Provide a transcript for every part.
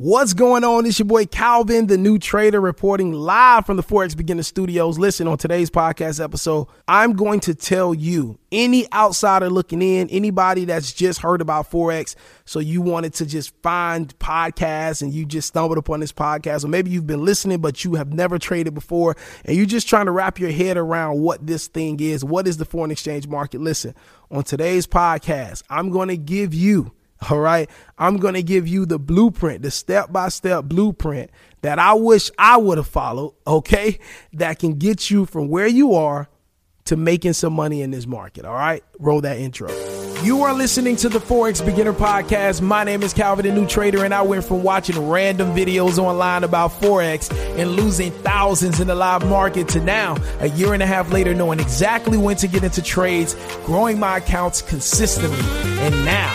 What's going on? It's your boy Calvin, the new trader, reporting live from the Forex Beginner Studios. Listen, on today's podcast episode, I'm going to tell you any outsider looking in, anybody that's just heard about Forex, so you wanted to just find podcasts and you just stumbled upon this podcast, or maybe you've been listening, but you have never traded before, and you're just trying to wrap your head around what this thing is. What is the foreign exchange market? Listen, on today's podcast, I'm going to give you all right. I'm going to give you the blueprint, the step by step blueprint that I wish I would have followed. Okay. That can get you from where you are to making some money in this market. All right. Roll that intro. You are listening to the Forex Beginner Podcast. My name is Calvin, the new trader, and I went from watching random videos online about Forex and losing thousands in the live market to now, a year and a half later, knowing exactly when to get into trades, growing my accounts consistently. And now,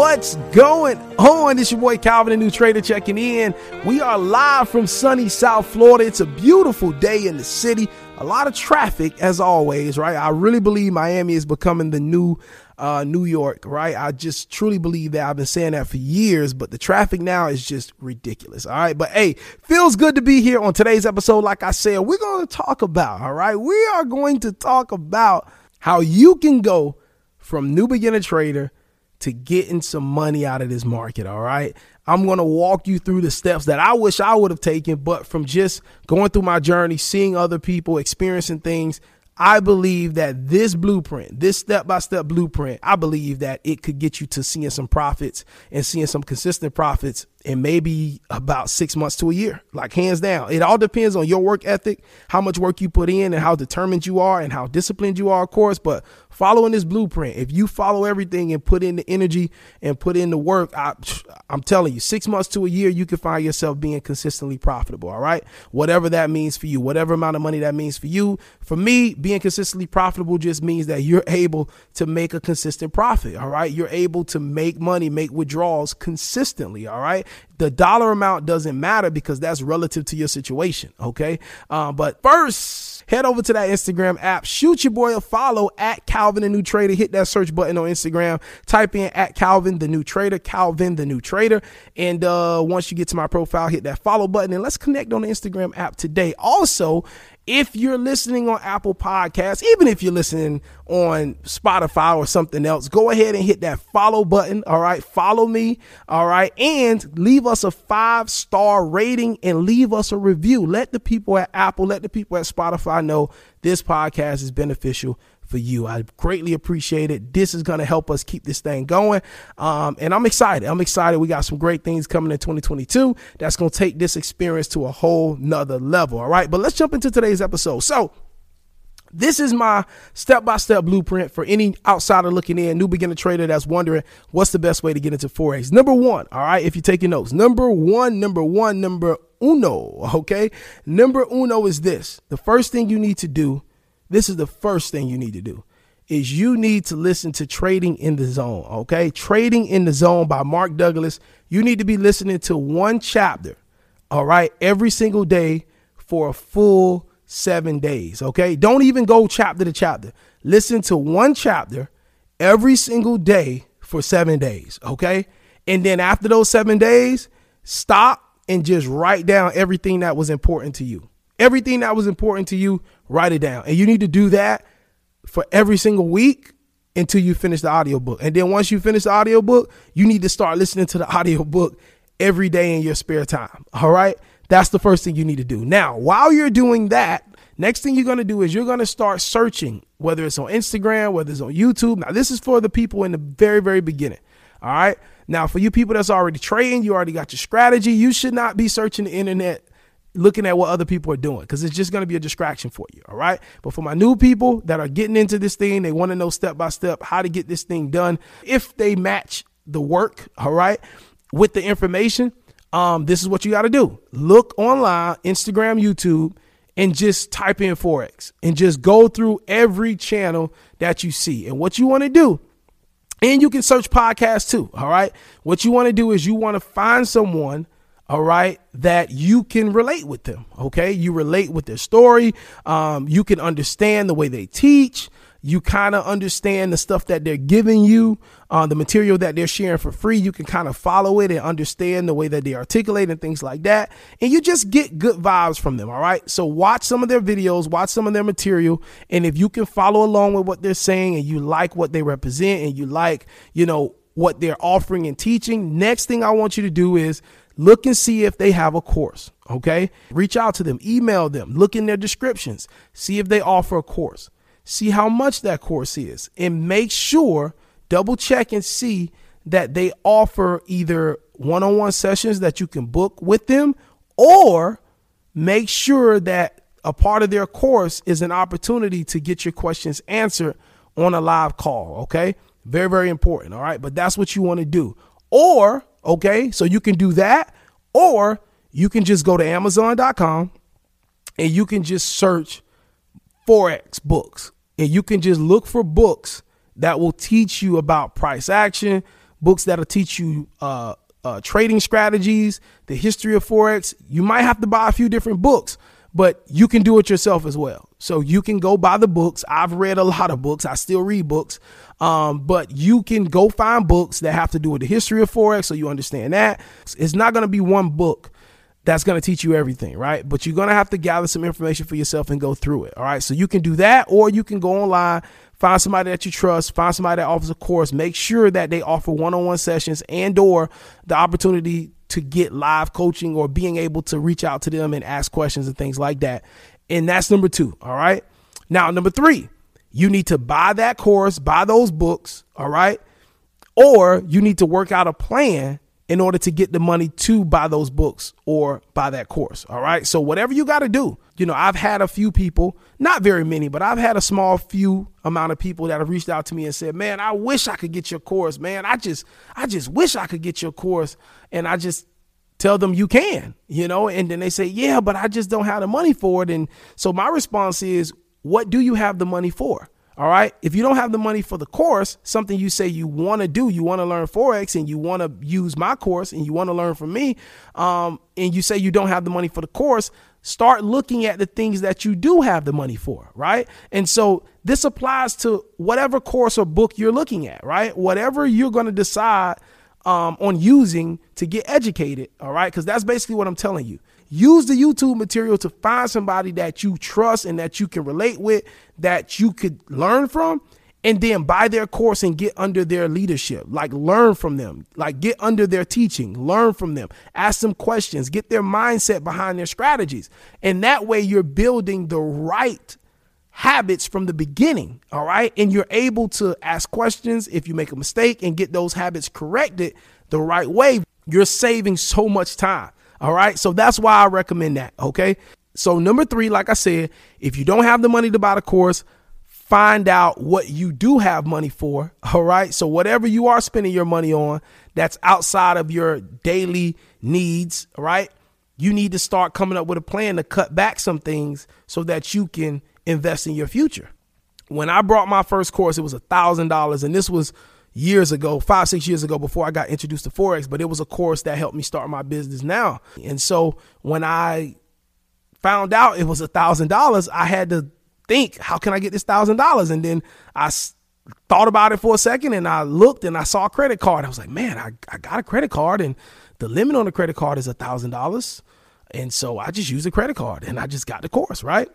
What's going on? It's your boy Calvin, the new trader, checking in. We are live from sunny South Florida. It's a beautiful day in the city. A lot of traffic, as always, right? I really believe Miami is becoming the new uh, New York, right? I just truly believe that. I've been saying that for years, but the traffic now is just ridiculous. All right. But hey, feels good to be here on today's episode. Like I said, we're going to talk about, all right, we are going to talk about how you can go from new beginner trader to getting some money out of this market. All right. I'm going to walk you through the steps that I wish I would have taken, but from just going through my journey, seeing other people, experiencing things, I believe that this blueprint, this step by step blueprint, I believe that it could get you to seeing some profits and seeing some consistent profits in maybe about six months to a year, like hands down. It all depends on your work ethic, how much work you put in, and how determined you are, and how disciplined you are, of course. But following this blueprint, if you follow everything and put in the energy and put in the work, I, I'm telling you, six months to a year, you can find yourself being consistently profitable. All right. Whatever that means for you, whatever amount of money that means for you. For me, being consistently profitable just means that you're able to make a consistent profit. All right. You're able to make money, make withdrawals consistently. All right the dollar amount doesn't matter because that's relative to your situation. Okay. Uh, but first, head over to that Instagram app, shoot your boy a follow at Calvin the New Trader. Hit that search button on Instagram, type in at Calvin the New Trader, Calvin the New Trader. And uh, once you get to my profile, hit that follow button and let's connect on the Instagram app today. Also, if you're listening on Apple Podcasts, even if you're listening on Spotify or something else, go ahead and hit that follow button. All right. Follow me. All right. And leave us a five star rating and leave us a review. Let the people at Apple, let the people at Spotify know this podcast is beneficial for you. I greatly appreciate it. This is going to help us keep this thing going. Um, and I'm excited. I'm excited. We got some great things coming in 2022 that's going to take this experience to a whole nother level. All right. But let's jump into today's episode. So, this is my step by step blueprint for any outsider looking in, new beginner trader that's wondering what's the best way to get into Forex. Number one, all right, if you're taking notes, number one, number one, number uno, okay? Number uno is this the first thing you need to do this is the first thing you need to do is you need to listen to Trading in the Zone, okay? Trading in the Zone by Mark Douglas. You need to be listening to one chapter, all right, every single day for a full 7 days, okay? Don't even go chapter to chapter. Listen to one chapter every single day for 7 days, okay? And then after those 7 days, stop and just write down everything that was important to you. Everything that was important to you, write it down. And you need to do that for every single week until you finish the audiobook. And then once you finish the audiobook, you need to start listening to the audiobook every day in your spare time. All right? That's the first thing you need to do. Now, while you're doing that, next thing you're going to do is you're going to start searching, whether it's on Instagram, whether it's on YouTube. Now, this is for the people in the very, very beginning. All right. Now, for you people that's already trading, you already got your strategy. You should not be searching the internet looking at what other people are doing because it's just going to be a distraction for you. All right. But for my new people that are getting into this thing, they want to know step by step how to get this thing done. If they match the work, all right, with the information, um, this is what you got to do. Look online, Instagram, YouTube, and just type in Forex and just go through every channel that you see. And what you want to do, and you can search podcasts too. All right. What you want to do is you want to find someone all right, that you can relate with them. Okay. You relate with their story. Um, you can understand the way they teach. You kind of understand the stuff that they're giving you, uh, the material that they're sharing for free. You can kind of follow it and understand the way that they articulate and things like that. And you just get good vibes from them. All right. So watch some of their videos, watch some of their material. And if you can follow along with what they're saying and you like what they represent and you like, you know, what they're offering and teaching, next thing I want you to do is Look and see if they have a course. Okay. Reach out to them, email them, look in their descriptions, see if they offer a course, see how much that course is, and make sure, double check and see that they offer either one on one sessions that you can book with them or make sure that a part of their course is an opportunity to get your questions answered on a live call. Okay. Very, very important. All right. But that's what you want to do. Or Okay. So you can do that, or you can just go to Amazon.com and you can just search Forex books and you can just look for books that will teach you about price action, books that'll teach you uh, uh, trading strategies, the history of Forex. You might have to buy a few different books, but you can do it yourself as well. So you can go buy the books. I've read a lot of books. I still read books. Um, but you can go find books that have to do with the history of Forex so you understand that. It's not going to be one book that's going to teach you everything, right? But you're going to have to gather some information for yourself and go through it. All right. So you can do that, or you can go online, find somebody that you trust, find somebody that offers a course, make sure that they offer one-on-one sessions and or the opportunity to get live coaching or being able to reach out to them and ask questions and things like that. And that's number two. All right. Now, number three, you need to buy that course, buy those books. All right. Or you need to work out a plan in order to get the money to buy those books or buy that course. All right. So, whatever you got to do, you know, I've had a few people, not very many, but I've had a small few amount of people that have reached out to me and said, man, I wish I could get your course, man. I just, I just wish I could get your course. And I just, tell them you can, you know, and then they say, yeah, but I just don't have the money for it. And so my response is, what do you have the money for? All right. If you don't have the money for the course, something you say you want to do, you want to learn Forex and you want to use my course and you want to learn from me, um, and you say you don't have the money for the course, start looking at the things that you do have the money for. Right. And so this applies to whatever course or book you're looking at, right? Whatever you're going to decide um, on using to get educated. All right. Because that's basically what I'm telling you. Use the YouTube material to find somebody that you trust and that you can relate with, that you could learn from, and then buy their course and get under their leadership. Like learn from them, like get under their teaching, learn from them, ask them questions, get their mindset behind their strategies. And that way you're building the right habits from the beginning. All right. And you're able to ask questions if you make a mistake and get those habits corrected the right way. You're saving so much time. All right. So that's why I recommend that. Okay. So, number three, like I said, if you don't have the money to buy the course, find out what you do have money for. All right. So, whatever you are spending your money on that's outside of your daily needs, right, you need to start coming up with a plan to cut back some things so that you can invest in your future. When I brought my first course, it was a thousand dollars, and this was years ago, five, six years ago, before I got introduced to Forex, but it was a course that helped me start my business now. And so when I found out it was a thousand dollars, I had to think, how can I get this thousand dollars? And then I thought about it for a second and I looked and I saw a credit card. I was like, man, I, I got a credit card and the limit on the credit card is a thousand dollars. And so I just used a credit card and I just got the course, right?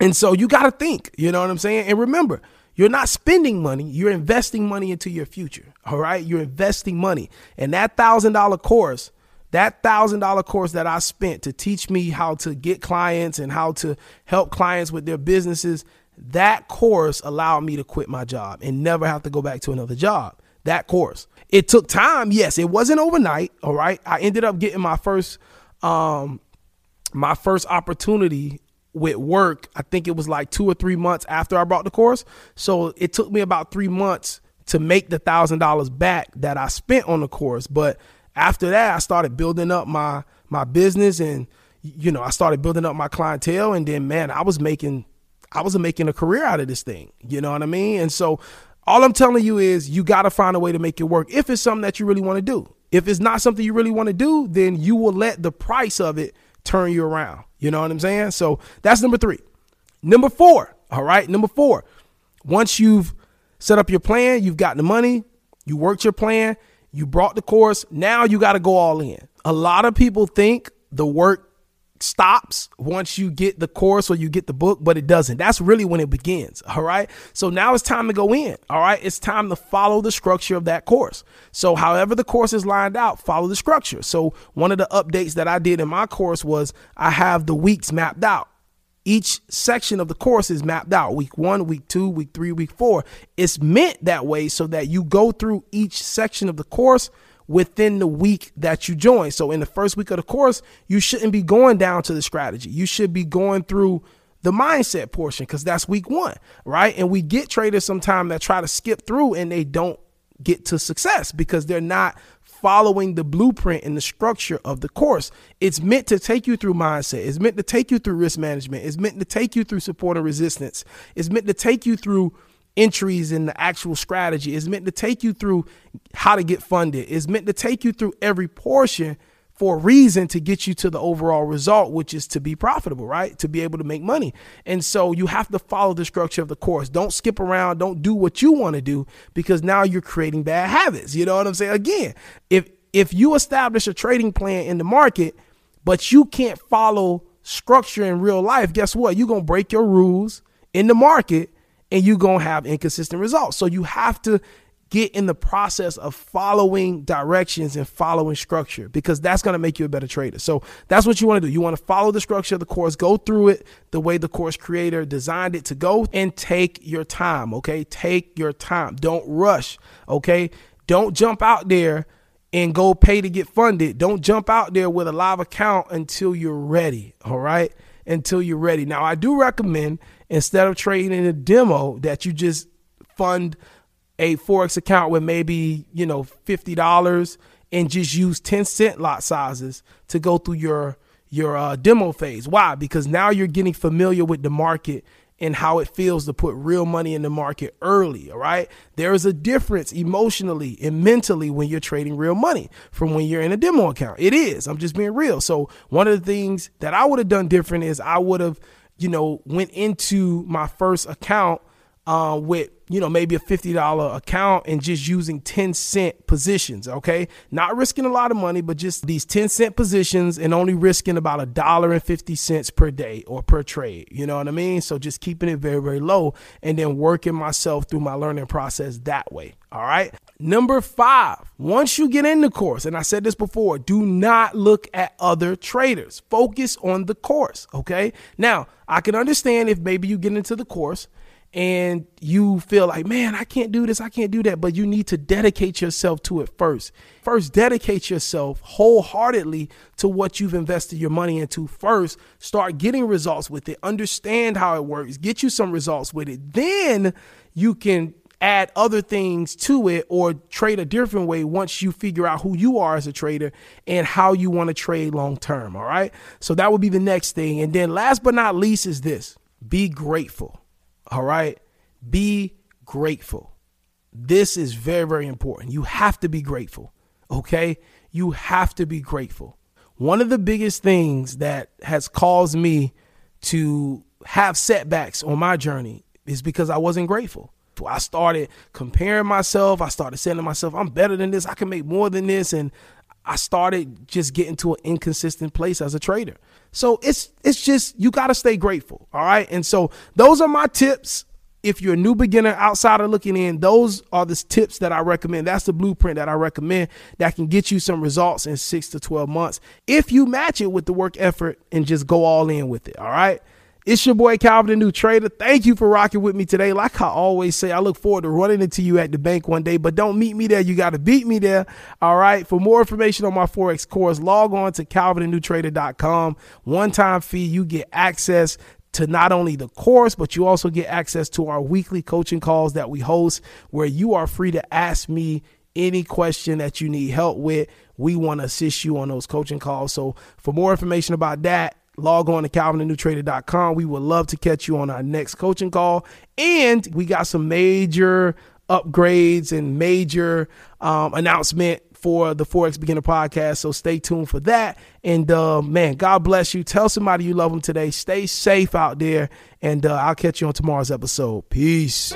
And so you got to think, you know what I'm saying? And remember, you're not spending money, you're investing money into your future. All right. You're investing money. And that thousand dollar course, that thousand dollar course that I spent to teach me how to get clients and how to help clients with their businesses, that course allowed me to quit my job and never have to go back to another job. That course. It took time. Yes, it wasn't overnight. All right. I ended up getting my first um my first opportunity with work. I think it was like two or three months after I brought the course. So it took me about three months to make the thousand dollars back that I spent on the course. But after that, I started building up my my business and you know, I started building up my clientele and then man, I was making I was making a career out of this thing. You know what I mean? And so all I'm telling you is you got to find a way to make it work if it's something that you really want to do. If it's not something you really want to do, then you will let the price of it turn you around. You know what I'm saying? So that's number three. Number four, all right, number four, once you've set up your plan, you've got the money, you worked your plan, you brought the course, now you got to go all in. A lot of people think the work stops once you get the course or you get the book, but it doesn't. That's really when it begins. All right. So now it's time to go in. All right. It's time to follow the structure of that course. So, however, the course is lined out, follow the structure. So, one of the updates that I did in my course was I have the weeks mapped out. Each section of the course is mapped out week one, week two, week three, week four. It's meant that way so that you go through each section of the course within the week that you join. So in the first week of the course, you shouldn't be going down to the strategy. You should be going through the mindset portion because that's week one, right? And we get traders sometimes that try to skip through and they don't get to success because they're not following the blueprint and the structure of the course. It's meant to take you through mindset. It's meant to take you through risk management. It's meant to take you through support and resistance. It's meant to take you through entries in the actual strategy. It's meant to take you through how to get funded. It's meant to take you through every portion for a reason to get you to the overall result, which is to be profitable, right? To be able to make money. And so you have to follow the structure of the course. Don't skip around. Don't do what you want to do because now you're creating bad habits. You know what I'm saying? Again, if if you establish a trading plan in the market, but you can't follow structure in real life, guess what? You're to break your rules in the market and you're going to have inconsistent results. So you have to get in the process of following directions and following structure because that's going to make you a better trader. So that's what you want to do. You want to follow the structure of the course, go through it the way the course creator designed it to go and take your time. Okay. Take your time. Don't rush. Okay. Don't jump out there and go pay to get funded. Don't jump out there with a live account until you're ready. All right. Until you're ready. Now, I do recommend instead of trading in a demo that you just fund a forex account with maybe you know $50 and just use 10 cent lot sizes to go through your your uh, demo phase why because now you're getting familiar with the market and how it feels to put real money in the market early all right? There is a difference emotionally and mentally when you're trading real money from when you're in a demo account. It is. I'm just being real. So one of the things that i would have done different is i would have you know, went into my first account uh, with you know maybe a $50 account and just using 10 cent positions okay? Not risking a lot of money but just these 10 cent positions and only risking about a dollar and 50 cents per day or per trade you know what i mean? So just keeping it very very low and then working myself through my learning process that way all right? Number five once you get in the course and i said this before do not look at other traders. Focus on the course okay? Now i can understand if maybe you get into the course and you feel like, man, I can't do this, I can't do that, but you need to dedicate yourself to it first. First, dedicate yourself wholeheartedly to what you've invested your money into first. Start getting results with it, understand how it works, get you some results with it. Then you can add other things to it or trade a different way once you figure out who you are as a trader and how you want to trade long term. All right. So that would be the next thing. And then last but not least is this be grateful. All right. Be grateful. This is very, very important. You have to be grateful. Okay. You have to be grateful. One of the biggest things that has caused me to have setbacks on my journey is because I wasn't grateful. I started comparing myself. I started saying to myself, I'm better than this. I can make more than this. And I started just getting to an inconsistent place as a trader. So it's it's just you got to stay grateful, all right? And so those are my tips. if you're a new beginner outsider looking in, those are the tips that I recommend. That's the blueprint that I recommend that can get you some results in six to 12 months if you match it with the work effort and just go all in with it. All right. It's your boy Calvin, the new trader. Thank you for rocking with me today. Like I always say, I look forward to running into you at the bank one day, but don't meet me there. You got to beat me there. All right. For more information on my Forex course, log on to calvinthenewtrader.com. One time fee, you get access to not only the course, but you also get access to our weekly coaching calls that we host where you are free to ask me any question that you need help with. We want to assist you on those coaching calls. So for more information about that, log on to calvinthenewtrader.com. We would love to catch you on our next coaching call. And we got some major upgrades and major um, announcement for the Forex Beginner podcast. So stay tuned for that. And uh, man, God bless you. Tell somebody you love them today. Stay safe out there. And uh, I'll catch you on tomorrow's episode. Peace.